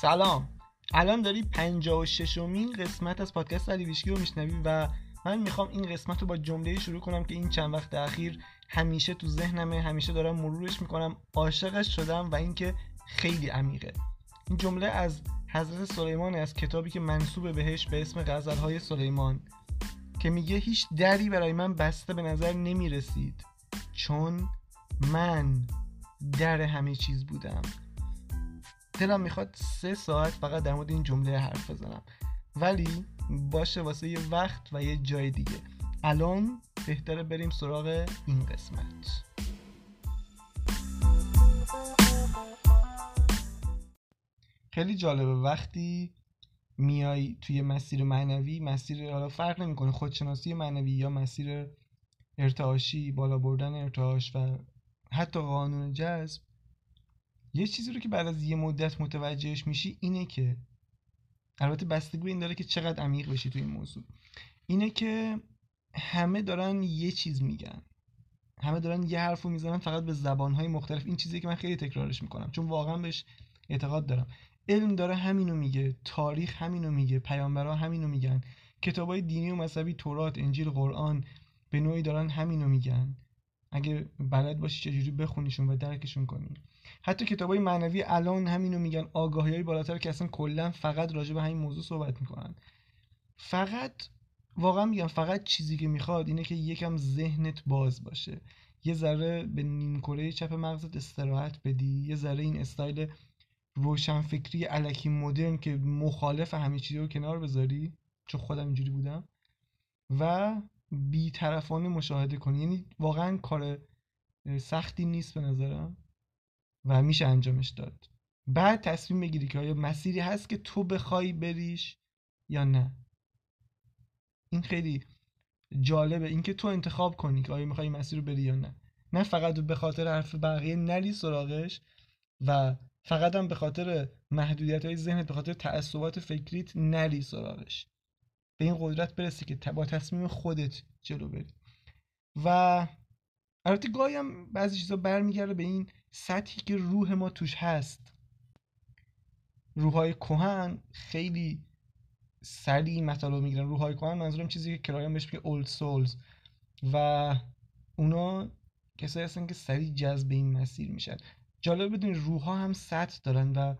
سلام. الان داری 56 مین قسمت از پادکست علی ویشکی رو میشنوی و من می‌خوام این قسمت رو با جمله شروع کنم که این چند وقت اخیر همیشه تو ذهنمه همیشه دارم مرورش می‌کنم عاشقش شدم و اینکه خیلی عمیقه. این جمله از حضرت سلیمان از کتابی که منصوب بهش به اسم غزلهای سلیمان که میگه هیچ دری برای من بسته به نظر نمی‌رسید چون من در همه چیز بودم. دلم می‌خواد سه ساعت فقط در مورد این جمله حرف بزنم. ولی باشه واسه یه وقت و یه جای دیگه. الان بهتره بریم سراغ این قسمت. خیلی جالبه وقتی میای توی مسیر معنوی مسیر حالا فرق نمی‌کنه خودشناسی معنوی یا مسیر ارتعاشی بالا بردن ارتعاش و حتی قانون جذب یه چیزی رو که بعد از یه مدت متوجهش میشی اینه که البته بستگی این داره که چقدر عمیق بشی تو این موضوع. اینه که همه دارن یه چیز میگن. همه دارن یه حرف رو می‌زنن فقط به زبانهای مختلف. این چیزی که من خیلی تکرارش می‌کنم. چون واقعا بهش اعتقاد دارم. علم داره همینو میگه. تاریخ همینو میگه. پیامبرا همینو میگن. کتابای دینی و مذهبی تورات انجیل قرآن به نوعی دارن همینو میگن. اگه بلد باشی چجوری بخونیشون و درکشون کنی. حتی کتابای معنوی الان همینو میگن آگاهی های بالاتر که اصلا کلا فقط راجع به همین موضوع صحبت می‌کنن. فقط واقعا میگم فقط چیزی که می‌خواد اینه که یکم ذهنت باز باشه. یه ذره به نیمکره چپ مغزت استراحت بدی یه ذره این استایل روشنفکری علکی مدرن که مخالف همه چیزی رو کنار بذاری چون خودم اینجوری بودم و بیطرفانه مشاهده کنی. یعنی واقعا کار سختی نیست به نظرم. و میشه انجامش داد. بعد تصمیم بگیری که آیا مسیری هست که تو بخوای بریش یا نه. این خیلی جالبه. اینکه تو انتخاب کنی که آیا می‌خوای مسیر رو بری یا نه. نه فقط به خاطر حرف بقیه نری سراغش و فقط هم به خاطر محدودیت های ذهنت به خاطر تعصبات فکریت نری سراغش. به این قدرت برسی که با تصمیم خودت جلو بری. و البته گاهی هم بعضی چیزا برمیگرده به این سطحی که روح ما توش هست. روحای کهن خیلی سریع مطالب می‌گیرن. روحای کهن منظورم چیزی که کرایان بهش میگه اولد سولز و اونا کسایی هستن که سریع جذب این مسیر میشن. جالب بدونید روحها هم سطح دارن و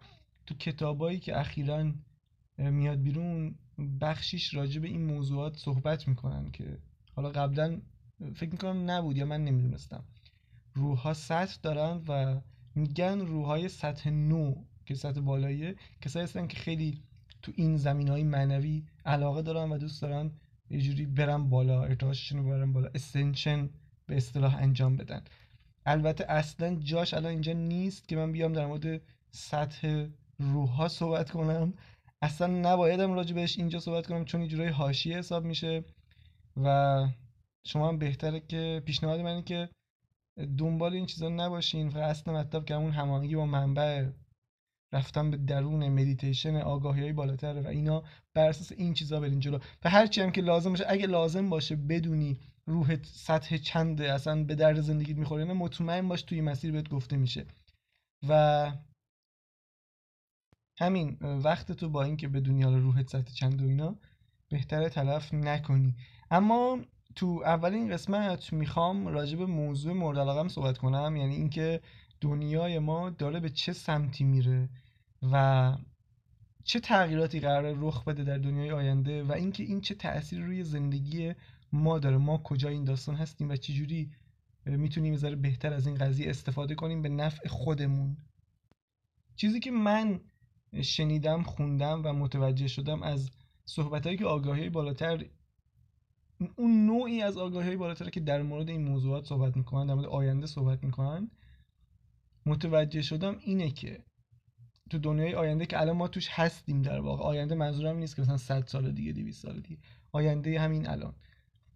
تو کتابایی که اخیرا میاد بیرون بخشیش راجع به این موضوعات صحبت می‌کنن که حالا قبلا فکر می‌کنم نبود یا من نمی‌دونستم. روحها سطح دارن و میگن روحهای سطح نو که سطح بالاییه کسایی هستن که خیلی تو این زمین های معنوی علاقه دارن و دوست دارن یه جوری برن بالا ارتعاششون رو برن بالا اسنشن به اصطلاح انجام بدن. البته اصلا جاش الان اینجا نیست که من بیام در مورد سطح روح صحبت کنم. اصلا نبایدم راجع بهش اینجا صحبت کنم چون یه جورای حاشیه حساب میشه و شما هم بهتره که پیشنهاد من که دنبال این چیزا نباشین. و اصل مطلب که همون هماهنگی با منبع رفتن به درون مدیتیشن آگاهی های بالاتر و اینا بر اساس این چیزا برین جلو. و هر چی هم که لازم باشه اگه لازم باشه بدونی روحت سطح چنده اصلا به درد زندگیت می‌خوره نه مطمئن باش توی مسیر بهت گفته میشه. و همین وقت تو با اینکه بدونی حالا روحت سطح چند و اینا بهتره تلف نکنی. اما تو اولین قسمت می‌خوام راجع به موضوع مورد علاقم صحبت کنم. یعنی اینکه دنیای ما داره به چه سمتی میره و چه تغییراتی قرار رخ بده در دنیای آینده و اینکه این چه تأثیری روی زندگی ما داره. ما کجا این داستان هستیم و چجوری می‌تونیم ذره بهتر از این قضیه استفاده کنیم به نفع خودمون. چیزی که من شنیدم خوندم و متوجه شدم از صحبتهایی که آگاهی بالاتر اون نوعی از آگاهی بالاتر که در مورد این موضوعات صحبت می‌کنن در مورد آینده صحبت می‌کنن. متوجه شدم اینه که تو دنیای آینده که الان ما توش هستیم در واقع آینده منظورم نیست که مثلا 100 سال دیگه 200 سال دیگه. آینده همین الان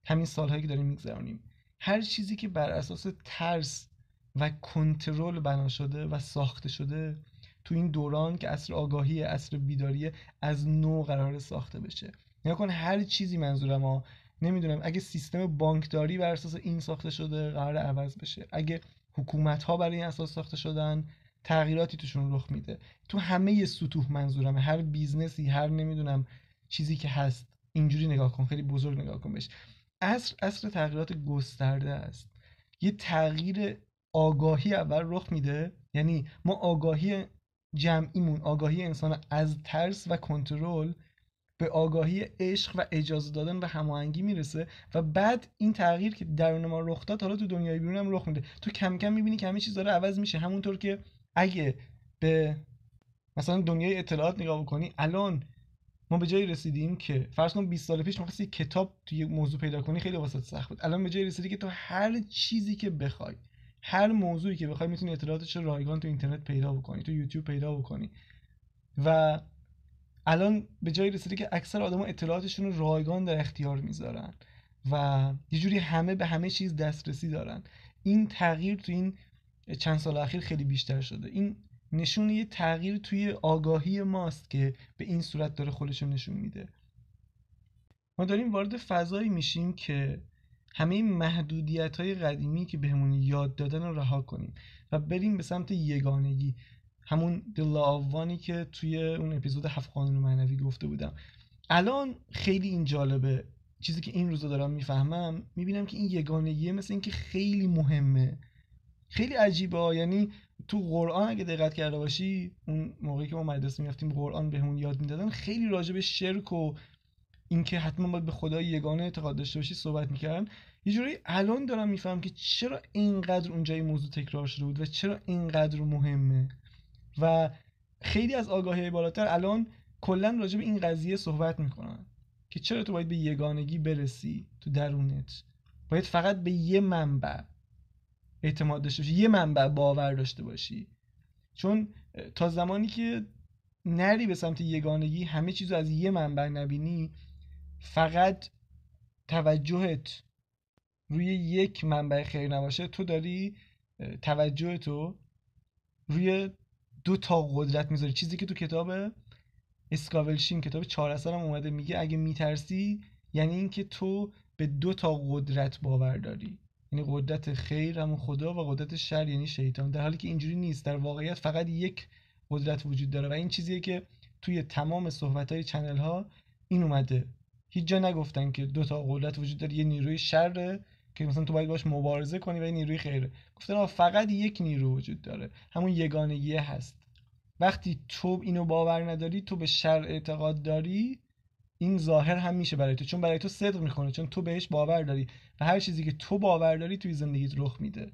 همین سالهایی که داریم میگذرونیم. هر چیزی که بر اساس ترس و کنترل بنا شده و ساخته شده تو این دوران که عصر آگاهی عصر بیداری از نو قراره ساخته بشه. نگاه کن هر چیزی منظورم ها نمی‌دونم اگه سیستم بانکداری بر اساس این ساخته شده قراره عوض بشه اگه حکومت ها بر این اساس ساخته شدن تغییراتی توشون رخ میده. تو همه سطوح منظورمه. هر business ی هر نمی‌دونم چیزی که هست اینجوری نگاه کن خیلی بزرگ نگاه کن بهش. اصر اصر تغییرات گسترده است. یه تغییر آگاهی اول رخ میده. یعنی ما آگاهی جمعیمون آگاهی انسان از ترس و کنترل به آگاهی عشق و اجازه دادن و هماهنگی می‌رسه و بعد این تغییر که درون ما رخ داد حالا تو دنیای بیرون هم رخ میده. تو کم کم می‌بینی که همه چیز داره عوض میشه. همونطور که اگه به مثلا دنیای اطلاعات نگاه بکنی الان ما به جایی رسیدیم که فرض کن 20 سال پیش می‌خواستی کتاب توی موضوع پیدا کنی خیلی واسه سخت بود. الان به جایی رسیدی که تو هر چیزی که بخوای هر موضوعی که بخوای می‌تونی اطلاعاتش رایگان تو اینترنت پیدا بکنی تو یوتیوب پیدا بکنی. و الان به جایی رسیده که اکثر آدما اطلاعاتشون رو رایگان در اختیار می‌ذارن و یه جوری همه به همه چیز دسترسی دارن. این تغییر تو این چند سال اخیر خیلی بیشتر شده. این نشون یه تغییر توی آگاهی ماست که به این صورت داره خودش نشون میده. ما داریم وارد فضایی میشیم که همه محدودیت های قدیمی که بهمون یاد دادن رو رها کنیم و بریم به سمت یگانگی. همون دلاوانی که توی اون اپیزود هفت قانون معنوی گفته بودم. الان خیلی این جالبه. چیزی که این روزا دارم می‌فهمم می‌بینم که این یگانگیه مثل اینکه خیلی مهمه. خیلی عجیبه. یعنی تو قرآن اگه دقت کرده باشی اون موقعی که ما مدرسه می‌رفتیم قرآن بهمون یاد می‌دادن خیلی راجع به شرک و اینکه حتما باید به خدای یگانه اعتقاد داشته باشی صحبت می‌کردن. یه جوری الان دارم میفهم که چرا اینقدر اونجا این موضوع تکرار شده بود و چرا اینقدر مهمه. و خیلی از آگاهی بالاتر الان کلا راجع به این قضیه صحبت می‌کنن که چرا تو باید به یگانگی برسی تو درونت؟ باید فقط به یه منبع اعتماد داشته باشی یه منبع باور داشته باشی. چون تا زمانی که نری به سمت یگانگی همه چیز از یه منبع نبینی فقط توجهت روی یک منبع خیر نباشه تو داری توجه تو روی دو تا قدرت می‌ذاری چیزی که تو کتاب اسکاولشین کتاب چهار اثرم اومده میگه اگه میترسی یعنی اینکه تو به دو تا قدرت باور داری. یعنی قدرت خیر همون خدا و قدرت شر یعنی شیطان. در حالی که اینجوری نیست. در واقعیت فقط یک قدرت وجود داره و این چیزیه که توی تمام صحبت های چنل ها این اومده. هیچ جا نگفتن که دو تا قدرت وجود داره. یه نیروی شره که مثلا تو باید باش مبارزه کنی و نیروی خیره گفتن فقط یک نیرو وجود داره. همون یگانگیه هست. وقتی تو اینو باور نداری تو به شر اعتقاد داری این ظاهر هم میشه برای تو. چون برای تو صدق می‌کنه چون تو بهش باور داری. و هر چیزی که تو باور داری توی زندگیت رخ میده.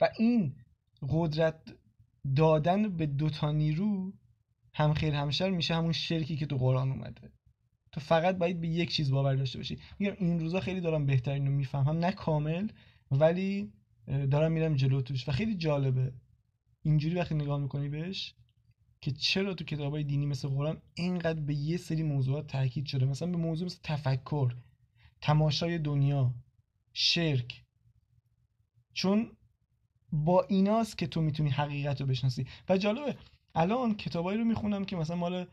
و این قدرت دادن به دوتا نیرو هم خیر هم شر میشه. همون شرکی که تو قرآن اومده. تو فقط باید به یک چیز باور داشته باشی. میگم این روزا خیلی دارم بهترین رو می‌فهمم. نه کامل ولی دارم میرم جلو توش و خیلی جالبه. اینجوری وقتی نگاه می‌کنی بهش که چرا تو کتابای دینی مثل قرآن اینقدر به یه سری موضوعات تاکید شده. مثلا به موضوع مثل تفکر تماشای دنیا شرک. چون با ایناست که تو می‌تونی حقیقت رو بشناسی. و جالبه الان کتابایی رو می‌خونم که مثلا مال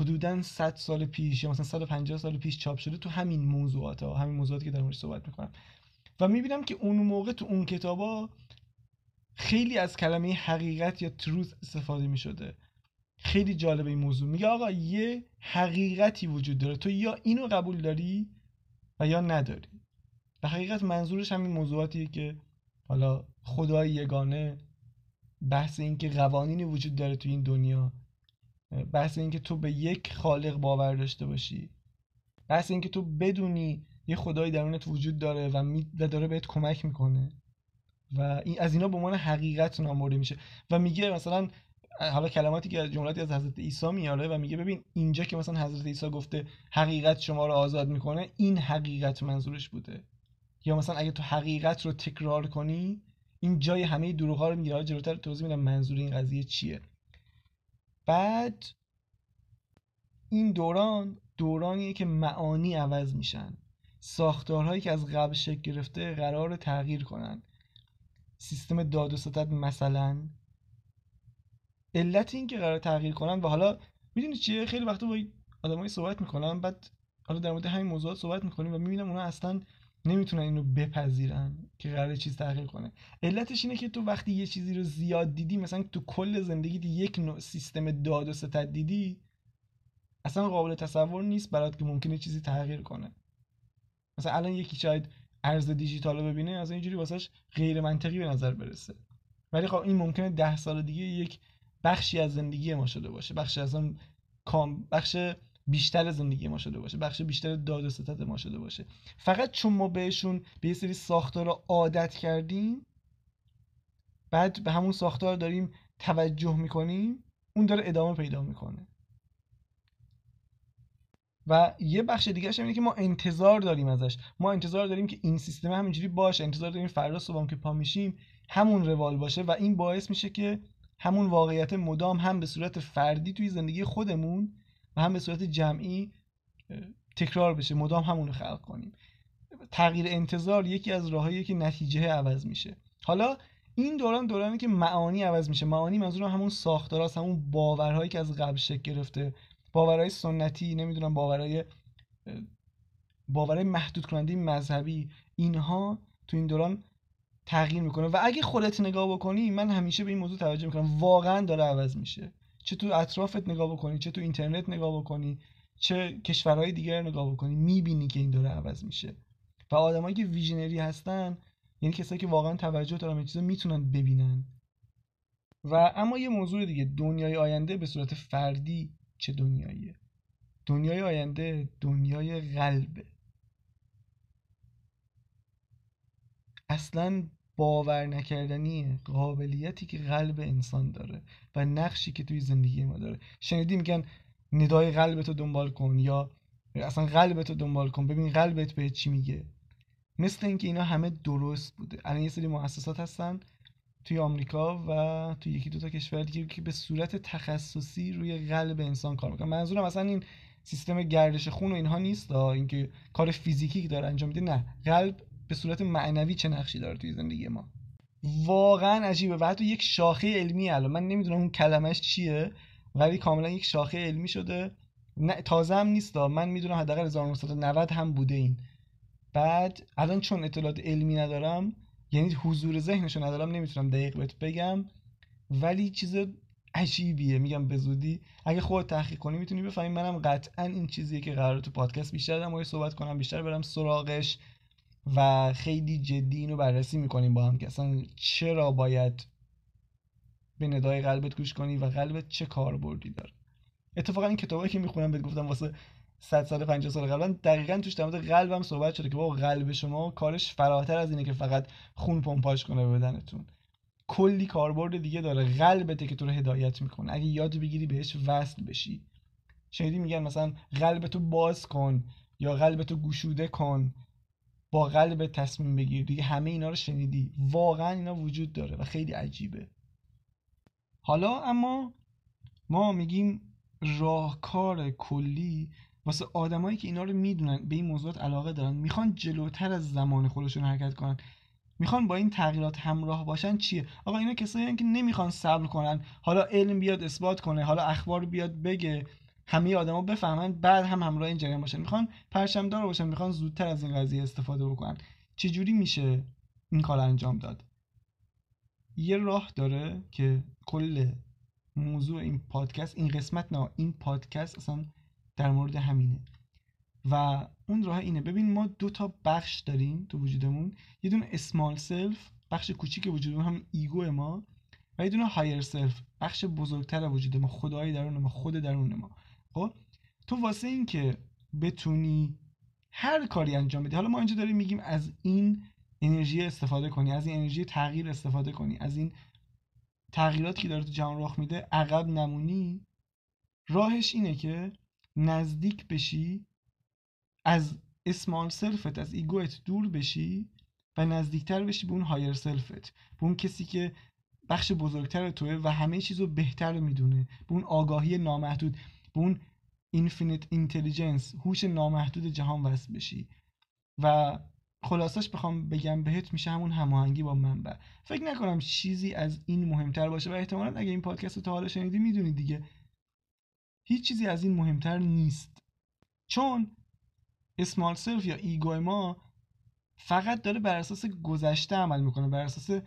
حدودا 100 سال پیش یا مثلا 150 سال پیش چاپ شده تو همین موضوعات ها همین موضوعاتی که در موردش صحبت می‌کنم. و می‌بینم که اون موقع تو اون کتابا خیلی از کلمه حقیقت یا تروث استفاده می‌شده. خیلی جالب این موضوع. میگه آقا یه حقیقتی وجود داره. تو یا اینو قبول داری و یا نداری. و حقیقت منظورش همین موضوعاتیه که حالا خدای یگانه بحث این که قوانینی وجود داره تو این دنیا. بحث این که تو به یک خالق باور داشته باشی. بحث این که تو بدونی یه خدای درونت وجود داره و, می... و داره بهت کمک می‌کنه. و این از اینا به عنوان حقیقت نامورده میشه. و میگه مثلا حالا کلماتی که جملاتی از حضرت عیسی میاره و میگه ببین اینجا که مثلا حضرت عیسی گفته حقیقت شما رو آزاد می‌کنه این حقیقت منظورش بوده. یا مثلا اگه تو حقیقت رو تکرار کنی این جای همه دروغ ها رو می‌گیره جلوتر توضیح میدم منظور این قضیه چیه. بعد این دوران دورانیه که معانی عوض میشن. ساختارهایی که از قبل شکل گرفته قرار تغییر کنن. سیستم داد و ستد مثلا. علت این که قرار تغییر کنن و حالا می‌دونی چیه؟ خیلی وقتا با آدمایی صحبت می‌کنم بعد حالا در مورد همین موضوعات صحبت می‌کنیم و می‌بینم اونا اصلا نمی‌تونن اینو بپذیرن که قرار چیز تغییر کنه. علتش اینه که تو وقتی یه چیزی رو زیاد دیدی مثلا تو کل زندگی یک نوع سیستم داد و ستد دیدی اصلا قابل تصور نیست برات که ممکنه چیزی تغییر کنه. مثلا الان یکی شاید ارز دیجیتال رو ببینه از اینجوری واسش غیر منطقی به نظر برسه. ولی خب این ممکنه ده سال دیگه یک بخشی از زندگی ما شده باشه. بخش از اون کام بخش بیشتر زندگی ما شده باشه بخش بیشتر داد و ستد ما شده باشه. فقط چون ما بهشون به یه سری ساختار عادت کردیم بعد به همون ساختار داریم توجه می‌کنیم اون داره ادامه پیدا می‌کنه. و یه بخش دیگه اینه که ما انتظار داریم ازش. ما انتظار داریم که این سیستم همینجوری باشه انتظار داریم فردا صبح که پا میشیم همون روال باشه و این باعث میشه که همون واقعیت مدام هم به صورت فردی توی زندگی خودمون هم به صورت جمعی تکرار بشه مدام همون رو خلق کنیم. تغییر انتظار یکی از راههایی که نتیجه عوض میشه. حالا این دوران دورانی که معانی عوض میشه معانی منظورم همون ساختاراست همون باورهایی که از قبل شکل گرفته. باورهای سنتی نمی‌دونم باورهای باورهای محدود کننده مذهبی اینها تو این دوران تغییر می‌کنه. و اگه خودت نگاه بکنی من همیشه به این موضوع توجه می‌کنم. واقعا داره عوض میشه. چه تو اطرافت نگاه بکنی چه تو اینترنت نگاه بکنی چه کشورهای دیگر نگاه بکنی می‌بینی که این داره عوض میشه. و آدمایی که ویژنری هستن یعنی کسایی که واقعا توجه دارن به چیزا می‌تونن ببینن. و اما یه موضوع دیگه دنیای آینده به صورت فردی چه دنیاییه؟ دنیای آینده دنیای قلبه. اصلا باور نکردنیه قابلیتی که قلب انسان داره و نقشی که توی زندگی ما داره. شنیدی میگن ندای قلبت دنبال کن یا اصلا قلبت رو دنبال کن ببین قلبت به چی میگه. مثل اینکه اینا همه درست بوده. الان یه سری مؤسسات هستن توی آمریکا و توی یکی دو تا کشور دیگه که به صورت تخصصی روی قلب انسان کار می‌کنن. منظورم مثلا این سیستم گردش خون و اینها نیست اینکه کار فیزیکی داره انجام میده نه. قلب به صورت معنوی چه نقشی داره توی زندگی ما؟ واقعا عجیبه. و حتی یک شاخه علمی الان. من نمی‌دونم اون کلمش چیه ولی کاملا یک شاخه علمی شده. نه تازه هم نیست من می‌دونم حداقل 1990 هم بوده این. بعد الان چون اطلاعات علمی ندارم یعنی حضور ذهنشو ندارم نمی‌تونم دقیق بهت بگم. ولی چیز عجیبیه. میگم به زودی. اگه خود تحقیق کنی می‌تونی بفهمی. منم قطعا این چیزیه که قرار تو پادکست بیشتر در صحبت کنم بیشتر برم سراغش. و خیلی جدی اینو بررسی می‌کنیم با هم که اصلا چرا باید به ندای قلبت گوش کنی و قلبت چه کاربردی داره. اتفاقا این کتابی که می‌خونم بهت گفتم واسه 100 سال 50 سال قبلا دقیقا توش در مورد قلبم صحبت شده که بابا قلب شما کارش فراتر از اینه که فقط خون پمپاژ کنه به بدنتون. کلی کاربرد دیگه داره. قلبته که تو رو هدایت می‌کنه. اگه یاد بگیری بهش وصل بشی. شنیدی میگن مثلا قلبتو باز کن یا قلبتو گشوده کن. با قلب تصمیم بگیر دیگه همه اینا رو شنیدی. واقعا اینا وجود داره و خیلی عجیبه. حالا اما ما میگیم راهکار کلی. واسه آدمایی که اینا رو می‌دونن به این موضوعات علاقه دارن می‌خوان جلوتر از زمان خودشون حرکت کنن. می‌خوان با این تغییرات همراه باشن چیه؟ آقا اینا کسایی که نمی‌خوان صبر کنن. حالا علم بیاد اثبات کنه. حالا اخبار بیاد بگه. همه آدما بفهمن بعد هم همراه این جریان باشن می‌خوان پرچمدار باشن می‌خوان زودتر از این قضیه استفاده بکنن. چجوری میشه این کار انجام داد؟ یه راه داره که کل موضوع این پادکست این قسمت نه این پادکست اصلا در مورد همینه. و اون راه اینه. ببین ما دو تا بخش داریم تو وجودمون. یه دونه small self بخش کوچیک وجودمون هم ego ما. و یه دونه higher self بخش بزرگتر وجود ما. خدای درون ما خود درون ما. خب؟ تو واسه این که بتونی هر کاری انجام بدی حالا ما اینجا داریم میگیم از این انرژی استفاده کنی از این انرژی تغییر استفاده کنی از این تغییراتی که داره تو جهان رخ میده عقب نمونی. راهش اینه که نزدیک بشی از small self ت از ego ت دور بشی و نزدیکتر بشی به اون higher self ت به اون کسی که بخش بزرگتر توه و همه چیز رو بهتر می‌دونه به اون آگاهی نامحدود. به اون infinite intelligence هوش نامحدود جهان وصل بشی. و خلاصش بخوام بگم بهت میشه همون هماهنگی با منبع. فکر نکنم چیزی از این مهمتر باشه و احتمالا اگه این پادکست رو تا حالا شنیدی می‌دونی دیگه. هیچ چیزی از این مهمتر نیست. چون small self یا ego ما فقط داره بر اساس گذشته عمل می‌کنه بر اساس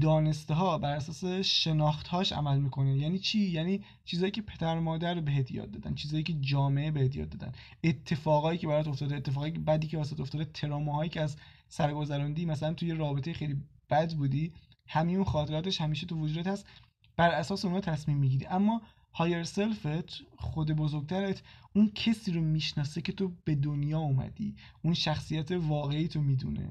دانسته ها بر اساس شناخت هاش عمل می‌کنه. یعنی چی؟ یعنی چیزایی که پدر مادر بهت یاد دادن چیزایی که جامعه بهت یاد دادن. اتفاقایی که برات افتاده اتفاقایی که بدی که واست افتاده تراماهایی که از سرگذروندی مثلا توی رابطه خیلی بد بودی همین خاطراتش همیشه تو وجودت هست. بر اساس اونها تصمیم می‌گیری. اما هایر سلفت خود بزرگترت اون کسی رو می‌شناسه که تو به دنیا اومدی. اون شخصیت واقعی تو می‌دونه.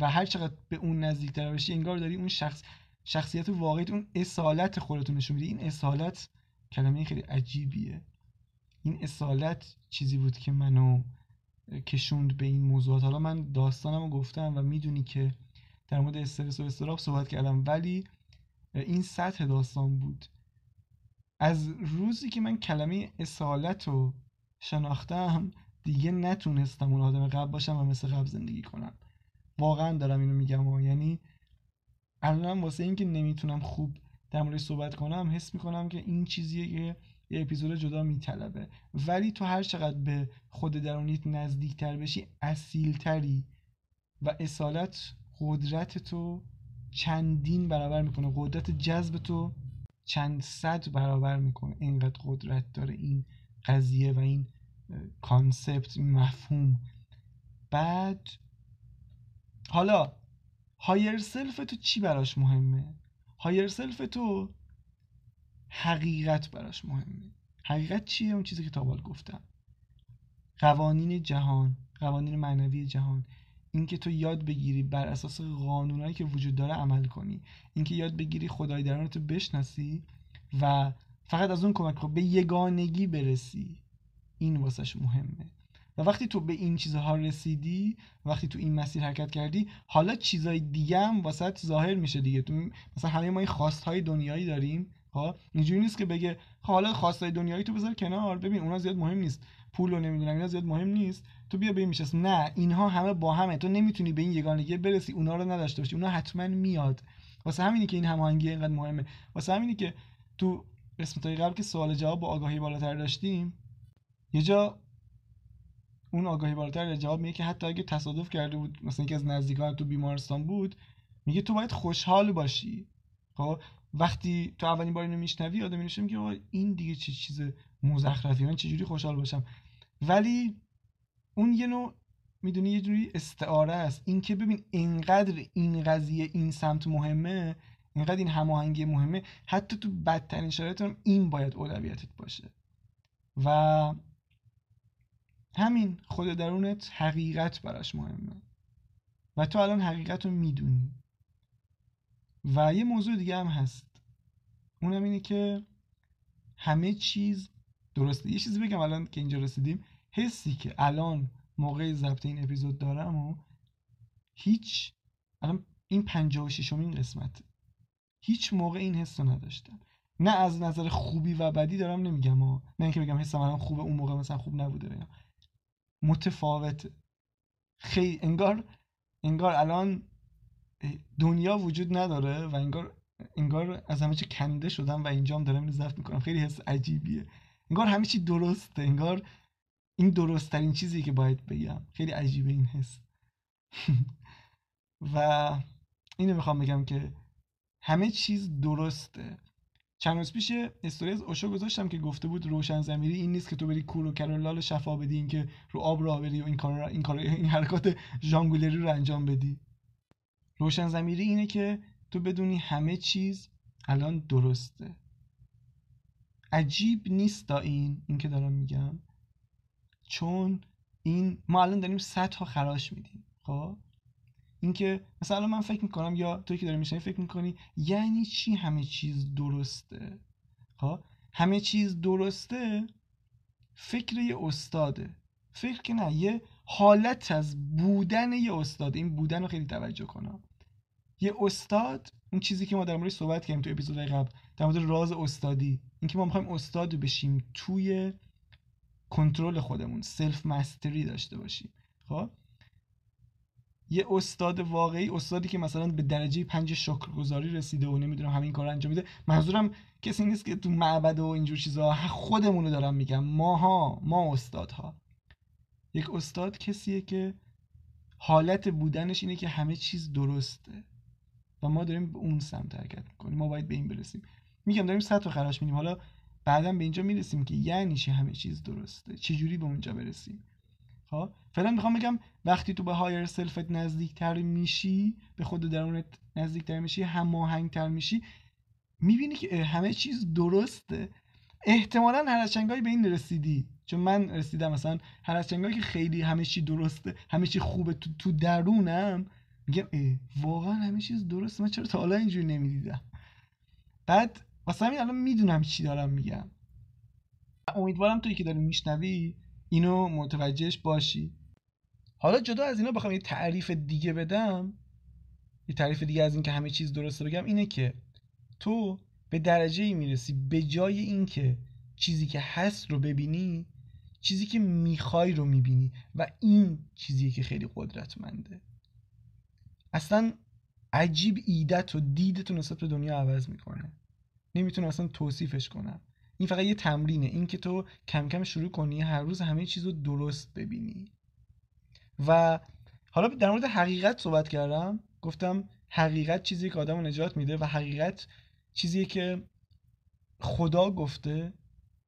و هر چقدر به اون نزدیکتر بشی انگار داری اون شخص شخصیت واقعیت اون اصالت خودتون نشون میدی. این اصالت کلمه خیلی عجیبیه. این اصالت چیزی بود که منو کشوند به این موضوعات. حالا من داستانمو گفتم و می‌دونی که در مورد استرس و استراب صحبت کردم ولی این سطح داستان بود. از روزی که من کلمه اصالت رو شناختم دیگه نتونستم اون آدم قبل باشم و مثل قبل زندگی کنم. واقعا دارم اینو میگم و یعنی الان واسه اینکه نمی‌تونم خوب در مورد صحبت کنم حس می‌کنم که این چیزیه که یه اپیزود جدا میطلبه. ولی تو هر چقدر به خود درونیت نزدیکتر بشی اصیلتری و اصالت قدرت تو چندین برابر می‌کنه. قدرت جذب تو چند صد برابر می‌کنه. اینقدر قدرت داره این قضیه و این concept مفهوم. بعد حالا higher self تو چی براش مهمه؟ higher self تو حقیقت براش مهمه. حقیقت چیه؟ اون چیزی که تا به حال گفتم. قوانین جهان قوانین معنوی جهان. اینکه تو یاد بگیری بر اساس قانونایی که وجود داره عمل کنی. اینکه یاد بگیری خدای درون تو بشناسی و فقط از اون کمک کن به یگانگی برسی. این واسش مهمه. و وقتی تو به این چیزها رسیدی وقتی تو این مسیر حرکت کردی حالا چیزای دیگه هم واسط ظاهر میشه دیگه. تو مثلا همه ما این خواستهای دنیایی داریم ها اینجوری نیست که بگه حالا خواستهای دنیایی تو بذار کنار. ببین اونا زیاد مهم نیست. پول رو نمی‌دونم اینا زیاد مهم نیست. تو بیا به این میشست. نه اینها همه با همه. تو نمی‌تونی به این یگانگی برسی اونا رو نداشته باشی. اونا حتما میاد. واسه همینی که این هماهنگی اینقدر مهمه. واسه همینی که تو قسمت قبل که سوال جواب با آگاهی بالاتر داشتیم یه جا اون آگاهی بالاتر جواب میگه که حتی اگه تصادف کرده بود مثلا یکی از نزدیکان تو بیمارستان بود میگه تو باید خوشحال باشی. خب وقتی تو اولین بار اینو میشنوی آدم میشه میگه این دیگه چه چیز مزخرفی من چجوری خوشحال باشم؟ ولی اون یه نوع می‌دونی یه جوری استعاره است. این که ببین اینقدر این قضیه این سمت مهمه اینقدر این هماهنگی مهمه حتی تو بدترین شرایط هم این باید اولویتت باشه. و همین خود درونت حقیقت براش مهمه. و تو الان حقیقت رو می‌دونی. و یه موضوع دیگه هم هست. اونم اینه که همه چیز درسته. یه چیزی بگم الان که اینجا رسیدیم. حسی که الان موقع ضبط این اپیزود دارم و هیچ الان این پنجاه و ششمین قسمت. هیچ موقع این حس رو نداشتم. نه از نظر خوبی و بدی دارم نمیگم ها نه اینکه بگم حسم الان خوبه اون موقع مثلا خوب نبوده. متفاوت خیلی انگار انگار الان دنیا وجود نداره و انگار انگار از همه چی کنده شدم و اینجام دارم اینو ضبط می‌کنم. خیلی حس عجیبیه. انگار همه چی درسته. انگار این درست ترین چیزی که باید بگم. خیلی عجیبه این حس. و اینو می‌خوام بگم که همه چیز درسته. چند روز پیش استوری از اوشو گذاشتم که گفته بود روشن زمیری این نیست که تو بری کور و کرولال شفا بدی این که رو آب راه بری و این کار این کار این حرکات ژانگولری رو انجام بدی. روشن زمیری اینه که تو بدونی همه چیز الان درسته. عجیب نیست دا این این که دارم میگم. چون این ما الان داریم صد تا خراش میدیم خب؟ اینکه مثلا من فکر می‌کنم یا توی که داری میشنی فکر می‌کنی یعنی چی همه چیز درسته؟ خب؟ همه چیز درسته؟ فکر یه استاده. فکر که نه یه حالت از بودن یه استاد. این بودن رو خیلی توجه کنم. یه استاد اون چیزی که ما در موردش صحبت کردیم تو اپیزود قبل در مورد راز استادی. اینکه ما می‌خوایم استاد بشیم توی کنترل خودمون سلف مستری داشته باشیم. خب؟ یه استاد واقعی استادی که مثلا به درجه پنج شکرگزاری رسیده و نمی‌دونم همین کار انجام میده. منظورم کسی نیست که تو معبد و اینجور چیزا خودمون رو دارم میگم. ماها ما استادها. یک استاد کسیه که حالت بودنش اینه که همه چیز درسته و ما داریم به اون سمت حرکت می‌کنیم. ما باید به این برسیم. میگم داریم سطح خراش میدیم. حالا بعدا به اینجا می‌رسیم که یعنی چی همه چیز درسته؟ چجوری به اونجا برسیم؟ خب؟ فعلا می‌خوام بگم وقتی تو به هایر سلفت نزدیکتر میشی به خود درونت نزدیکتر میشی هماهنگتر میشی می‌بینی که همه چیز درسته. احتمالا هر از به این رسیدی. چون من رسیدم مثلا هر از که خیلی همه چی درسته همه چی خوبه تو, تو درونم میگم واقعا همه چیز درسته. من چرا تا حالا اینجوری نمی‌دیدم؟ بعد واسه همین الان می‌دونم چی دارم میگم. امیدوارم توی که داری میشنوی اینو متوجهش باشی. حالا جدا از اینا بخوام یه تعریف دیگه بدم. یه تعریف دیگه از این که همه چیز درسته بگم اینه که تو به درجه ای می‌رسی به جای اینکه چیزی که هست رو ببینی چیزی که می‌خوای رو می‌بینی و این چیزی که خیلی قدرتمنده. اصلا عجیب ایدت و دیدت نسبت به دنیا عوض می‌کنه. نمی‌تونم اصلا توصیفش کنم. این فقط یه تمرینه. این که تو کم کم شروع کنی هر روز همه چیز رو درست ببینی. و حالا در مورد حقیقت صحبت کردم. گفتم حقیقت چیزی که آدم رو نجات میده و حقیقت چیزیه که خدا گفته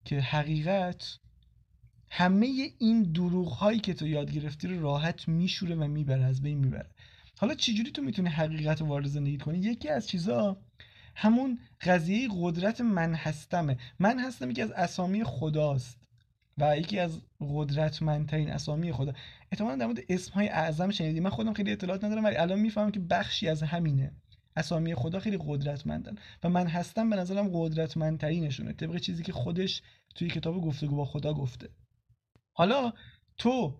که حقیقت همه این دروغ هایی که تو یاد گرفتی رو راحت میشوره و می‌بره از بین می‌بره. حالا چجوری تو می‌تونی حقیقت رو وارد زندگی کنی؟ یکی از چیزا همون قضیه قدرت من هستمه. من هستم یکی از اسامی خداست و یکی از قدرتمندترین اسامی خدا. احتمالا در مورد اسم های اعظم شنیدی. من خودم خیلی اطلاعات ندارم ولی الان می‌فهمم که بخشی از همینه. اسامی خدا خیلی قدرتمندن و من هستم به نظرم قدرتمندترینشونه. طبق چیزی که خودش توی کتاب گفتگو با خدا گفته. حالا تو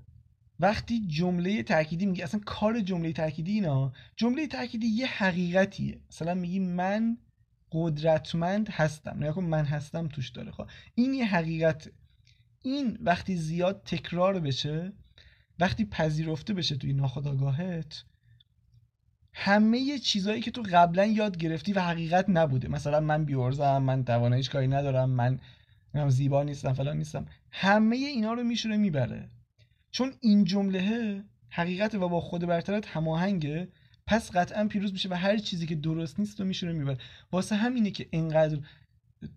وقتی جمله تأکیدی میگی اصلا کار جمله تأکیدی اینا جمله تأکیدی یه حقیقتیه. مثلا میگی من قدرتمند هستم. نه من هستم توش داره. خب این یه حقیقت این وقتی زیاد تکرار بشه وقتی پذیرفته بشه توی ناخودآگاهت همه چیزهایی که تو قبلا یاد گرفتی و حقیقت نبوده. مثلا من بیورزم من تواناییش کاری ندارم من زیبا نیستم فلان نیستم. همه اینا رو میشوره می‌بره. چون این جمله حقیقت و با خود برترت هماهنگه. پس قطعا پیروز میشه و هر چیزی که درست نیست رو میشونه می‌بره. واسه همینه که انقدر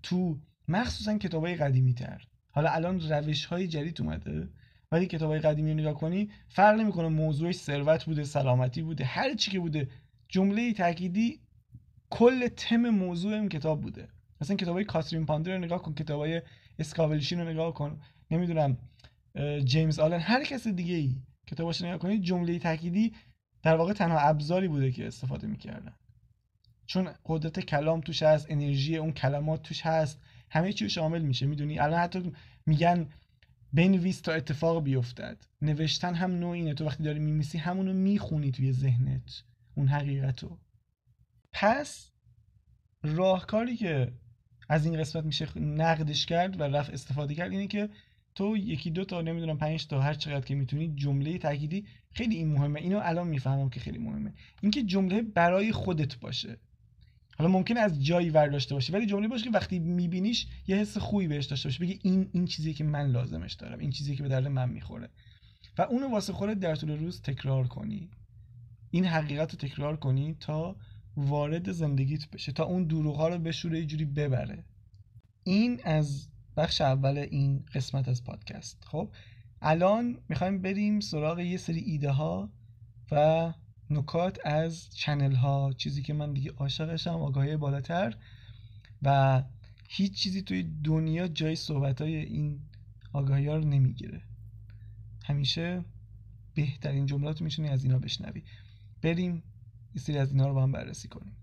تو مخصوصا کتابای قدیمی تر. حالا الان روش های جدید اومده ولی کتاب های قدیمی رو نگاه کنی فرق نمی‌کنه موضوعش ثروت بوده سلامتی بوده هر چی که بوده. جمله تأکیدی کل تم موضوع این کتاب بوده. مثلا کتاب های کاترین پاندر رو نگاه کن کتاب های اسکاولشین رو نگاه کن. نمی‌دونم جیمز آلن هر کس دیگه ای کتاباش نگاه کنید جمله تأکیدی در واقع تنها ابزاری بوده که استفاده می‌کردن. چون قدرت کلام توش هست انرژی اون کلمات توش هست همه چی شامل میشه می‌دونی؟ الان حتی میگن بنویس تا اتفاق بیفتد. نوشتن هم نوع اینه. تو وقتی داری میمیسی همونو می‌خونی توی ذهنت. اون حقیقتو. پس راهکاری که از این قسمت میشه نقدش کرد و رفع استفاده کرد اینه که تو یکی دو تا نمی‌دونم پنج تا هر چقدر که می‌تونی جمله تأکیدی خیلی این مهمه. اینو الان می‌فهمم که خیلی مهمه. اینکه جمله برای خودت باشه. حالا ممکنه از جایی داشته باشه ولی جمله باشه که وقتی میبینیش یه حس خوبی بهش داشته باشه. بگی این این چیزی که من لازمش دارم. این چیزی که به درد من می‌خوره. و اونو واسه خودت در طول روز تکرار کنی. این حقیقت رو تکرار کنی تا وارد زندگیت بشه. تا اون دروغ ها رو بشوره یه جوری ببره. این از بخش اول این قسمت از پادکست. خب الان می‌خوایم بریم سراغ یه سری ایده ها و نکات از چنل ها چیزی که من دیگه عاشقشم آگاهی بالاتر و هیچ چیزی توی دنیا جای صحبت های این آگاهی ها رو نمی‌گیره. همیشه بهترین جملات میشونی از اینا بشنوی. بریم یه سری از اینا رو با هم بررسی کنیم.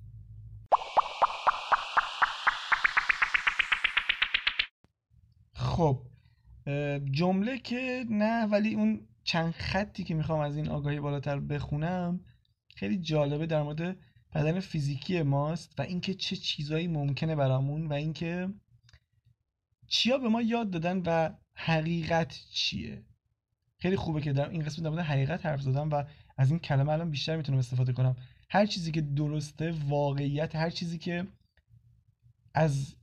خب جمله که نه ولی اون چند خطی که می‌خوام از این آگاهی بالاتر بخونم خیلی جالبه در مورد بدن فیزیکی ماست و اینکه چه چیزایی ممکنه برامون و اینکه چیا به ما یاد دادن و حقیقت چیه. خیلی خوبه که در این قسمت در مورد حقیقت حرف زدم و از این کلمه الان بیشتر می‌تونم استفاده کنم. هر چیزی که درسته واقعیت هر چیزی که از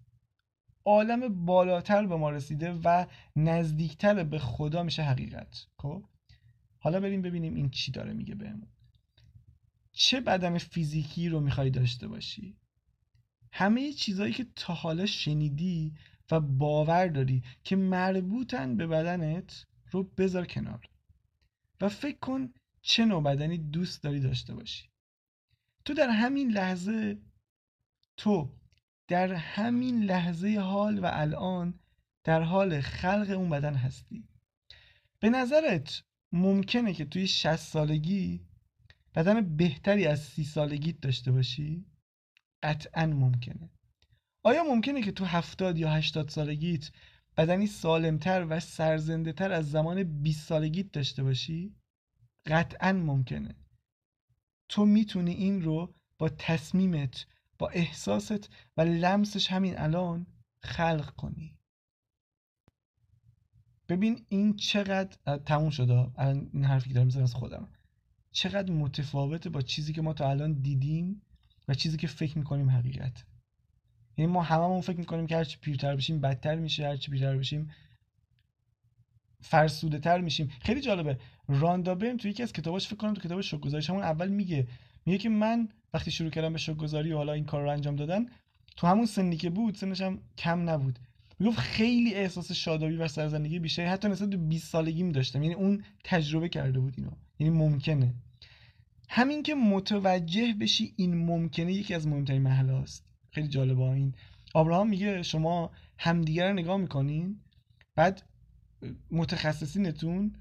عالم بالاتر به ما رسیده و نزدیکتر به خدا میشه حقیقت خب؟ حالا بریم ببینیم این چی داره میگه بهمون. چه بدن فیزیکی رو می‌خوای داشته باشی؟ همه چیزهایی که تا حالا شنیدی و باور داری که مربوطن به بدنت رو بذار کنار و فکر کن چه نوع بدنی دوست داری داشته باشی. تو در همین لحظه تو در همین لحظه حال و الان در حال خلق اون بدن هستی به نظرت ممکنه که توی 60 سالگی بدن بهتری از سی سالگیت داشته باشی؟ قطعا ممکنه آیا ممکنه که تو هفتاد یا هشتاد سالگیت بدنی سالمتر و سرزنده تر از زمان 20 سالگیت داشته باشی؟ قطعا ممکنه تو می‌تونی این رو با تصمیمت با احساست و لمسش همین الان خلق کنی. ببین این چقدر تموم شده الان این حرفی که دارم می‌زنم از خودم. چقدر متفاوته با چیزی که ما تا الان دیدیم و چیزی که فکر می‌کنیم حقیقت. یعنی ما هممون فکر می‌کنیم که هرچی پیرتر بشیم بدتر میشه هرچی پیرتر بشیم فرسوده تر میشیم. خیلی جالبه. راندابرن توی یکی از کتاباش فکر کنم تو کتاب شوک همون اول میگه. میگه که من وقتی شروع کردم به شوک گذاری و حالا این کار رو انجام دادن تو همون سنی که بود سنش هم کم نبود. می‌گفت خیلی احساس شادابی و سرزندگی بیشتری حتی نسبت به 20 سالگیم داشتم. یعنی اون تجربه کرده بود اینو. یعنی ممکنه. همین که متوجه بشی این ممکنه یکی از مهمترین محله است خیلی جالبه این. آبراهام میگه شما همدیگر رو نگاه می‌کنین بعد متخصصینتون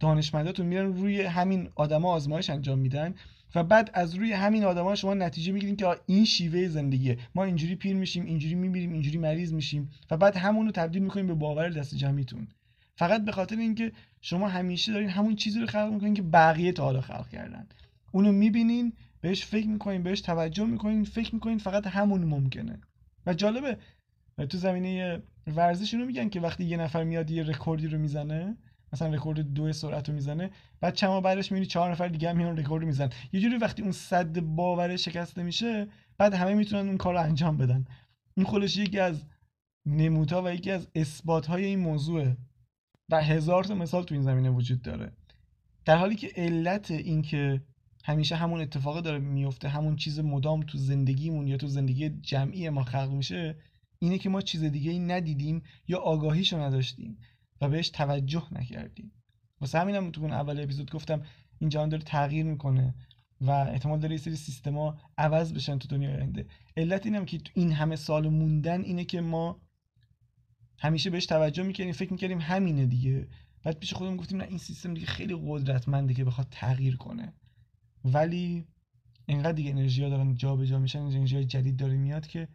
دانشمنداتون میرن روی همین آدما آزمایش انجام میدن. و بعد از روی همین آدما شما نتیجه می‌گیرین که این شیوه زندگیه. ما اینجوری پیر میشیم اینجوری میمیریم اینجوری مریض میشیم و بعد همون رو تبدیل می‌کنیم به باور دست جمعیتون. فقط به خاطر اینکه شما همیشه دارین همون چیزی رو خلق می‌کنین که بقیه تا حالا خلق کردن. اونو می‌بینین بهش فکر می‌کنین بهش توجه می‌کنین فکر می‌کنین فقط همون ممکنه. و جالبه تو زمینه ورزش اینو میگن که وقتی یه نفر میاد یه رکوردی رو می‌زنه مثلا رکورد دو سرعت رو می‌زنه بعد چند بعدش می‌بینی چهار نفر دیگه هم میان رکورد می‌زنن. یه جوری وقتی اون سد باوره شکسته میشه بعد همه می‌تونن اون کار رو انجام بدن. این خودش یکی از نمودها و یکی از اثبات های این موضوعه و هزار تا مثال تو این زمینه وجود داره. در حالی که علت این که همیشه همون اتفاق داره میفته همون چیز مدام تو زندگیمون یا تو زندگی جمعی ما خلق میشه اینه که ما چیز دیگه ای ندیدیم یا آگاهیشو نداشتیم. و بهش توجه نکردیم. واسه همینم تو اون اول اپیزود گفتم این جهان داره تغییر می‌کنه و احتمال داره یه سری سیستما عوض بشن تو دنیای آینده. علت اینم که این همه سال موندن اینه که ما همیشه بهش توجه می‌کردیم فکر می‌کردیم همینه دیگه. بعد پیش خودمون گفتیم نه این سیستم دیگه خیلی قدرتمنده که بخواد تغییر کنه. ولی اینقدر دیگه انرژی دارن جابجا جا میشن انرژی جدید داره میاد که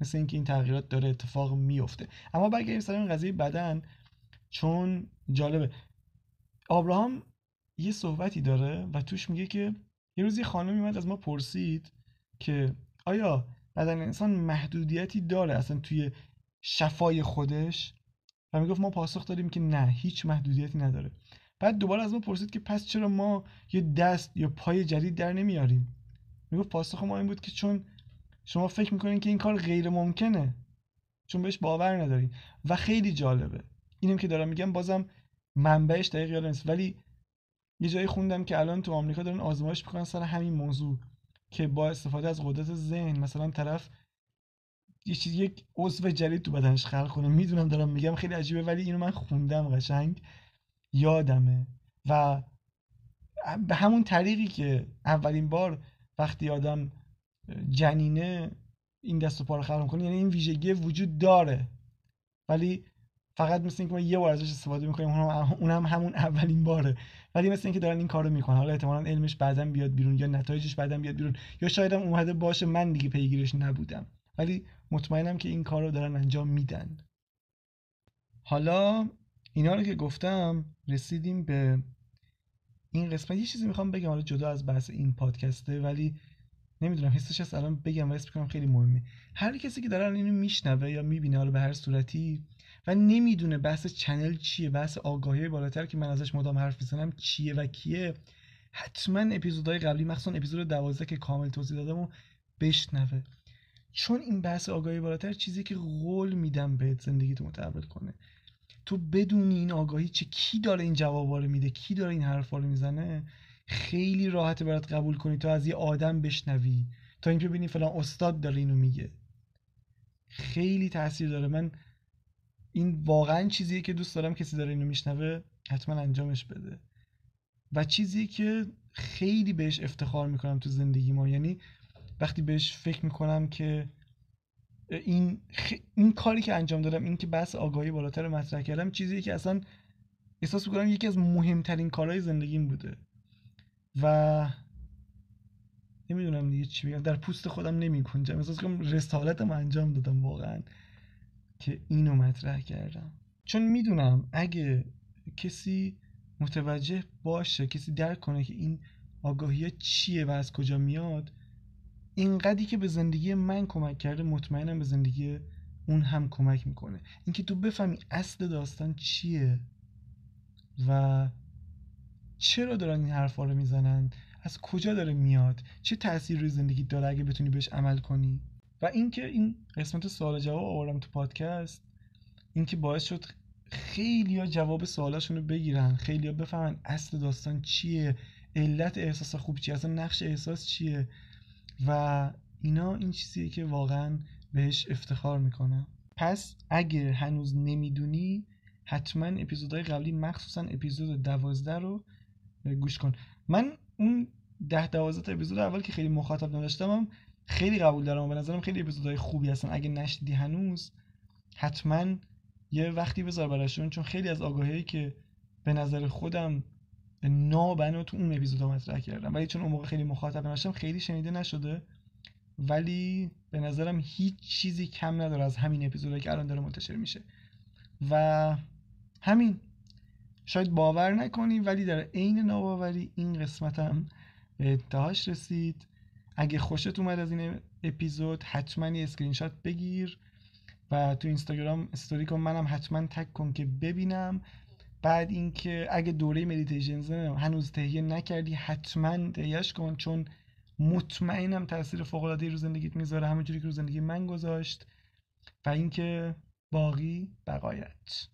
مثل اینکه این تغییرات داره اتفاق میفته اما برگردیم سر این قضیه بدن. چون جالبه. آبراهام یه صحبتی داره و توش میگه که یه روز یه خانمی از ما پرسید که آیا بدن انسان محدودیتی داره اصلا توی شفای خودش؟ و می‌گفت ما پاسخ داریم که نه هیچ محدودیتی نداره. بعد دوباره از ما پرسید که پس چرا ما یه دست یا پای جدید در نمیاریم؟ می‌گفت پاسخ ما این بود که چون شما فکر می‌کنین که این کار غیر ممکنه چون بهش باور ندارین. و خیلی جالبه. اینم که دارم میگم بازم منبعش دقیق یاد نیست. ولی یه جایی خوندم که الان تو آمریکا دارن آزمایش می‌کنن سر همین موضوع که با استفاده از قدرت ذهن مثلا طرف یه چیز یک عضو جدید تو بدنش خلق کنه. می‌دونم دارم میگم خیلی عجیبه ولی اینو من خوندم قشنگ. یادمه. و به همون طریقی که اولین بار وقتی آدم جنینه این دست و پا رو خلق کنه یعنی این ویژگی وجود داره. ولی فقط مثل اینکه ما یه بار ازش استفاده می‌کنیم اونم همون اولین باره. ولی مثل اینکه دارن این کارو می‌کنن. حالا احتمالا علمش بعدا بیاد بیرون یا نتایجش بعدا بیاد بیرون. یا شاید هم اومده باشه من دیگه پیگیرش نبودم. ولی مطمئنم که این کار رو دارن انجام میدن. حالا اینا رو که گفتم رسیدیم به این قسمت. یه چیزی می‌خوام بگم. حالا جدا از بحث این پادکسته ولی نمی‌دونم حسش هست الان بگم و حس می‌کنم خیلی مهمه. هر کسی که داره اینو میشنوه یا می‌بینه حالا به هر صورتی و نمی‌دونه بحث چنل چیه بحث آگاهی بالاتر که من ازش مدام حرف می‌زنم چیه و کیه حتما اپیزودهای قبلی مخصوصا اپیزود دوازده که کامل توضیح دادم و بشنوه. چون این بحث آگاهی بالاتر چیزی که قول میدم بهت زندگیتو متحول کنه. تو بدونی این آگاهی چه کی داره این جوابا رو میده کی داره این حرفا رو می‌زنه؟ خیلی راحته برات قبول کنی تا از یه آدم بشنوی. تا اینکه ببینی فلان استاد داره اینو میگه. خیلی تاثیر داره. من این واقعا چیزیه که دوست دارم کسی داره اینو میشنوه حتما انجامش بده. و چیزی که خیلی بهش افتخار می‌کنم تو زندگی ما یعنی وقتی بهش فکر می‌کنم که این این کاری که انجام دادم این که بحث آگاهی بالاتر مطرح کردم چیزی که اصلا احساس می‌کنم یکی از مهمترین کارهای زندگیم بوده. و نمی‌دونم دیگه چی بگم در پوست خودم نمیکنجم احساس کنم رسالتم انجام دادم واقعا که اینو مطرح کردم. چون می‌دونم اگه کسی متوجه باشه کسی درک کنه که این آگاهی چیه و از کجا میاد اینقدری که به زندگی من کمک کرده مطمئنم به زندگی اون هم کمک می‌کنه. اینکه تو بفهمی اصل داستان چیه و چرا دارن این حرفا رو می‌زنن؟ از کجا داره میاد؟ چه تاثیر روی زندگی داره اگه بتونی بهش عمل کنی؟ و اینکه این قسمت سوال جواب آوردم تو پادکست اینکه باعث شد خیلی ها جواب سوالاشون رو بگیرن خیلی ها بفهمن اصل داستان چیه علت احساس خوب چیه اصلا نقش احساس چیه؟ و اینا این چیزیه که واقعا بهش افتخار می‌کنم. پس اگه هنوز نمی‌دونی حتما اپیزودهای قبلی مخصوصا اپیزود دوازده رو گوش کن. من اون ده دوازده تا اپیزود اول که خیلی مخاطب نداشتم خیلی قبول دارم به نظرم خیلی اپیزودهای خوبی هستن. اگه نشدی هنوز حتما یه وقتی بذار براشون چون خیلی از آگاهی که به نظر خودم نابنا تو اون اپیزود مطرح کردم. ولی چون اون موقع خیلی مخاطب نداشتم خیلی شنیده نشده. ولی به نظرم هیچ چیزی کم نداره از همین اپیزودی که الان داره منتشر میشه. و همین. شاید باور نکنی ولی در عین ناباوری این قسمتم به انتهاش رسید. اگه خوشت اومد از این اپیزود حتما یه اسکرین شات بگیر و تو اینستاگرام استوری کن. منم حتما tag کن که ببینم. بعد اینکه اگه دوره مدیتیشن هنوز تهیه نکردی حتما تهیهش کن چون مطمئنم تاثیر فوق العاده رو زندگیت می‌ذاره همونجوری که رو زندگی من گذاشت و اینکه باقی بقایت.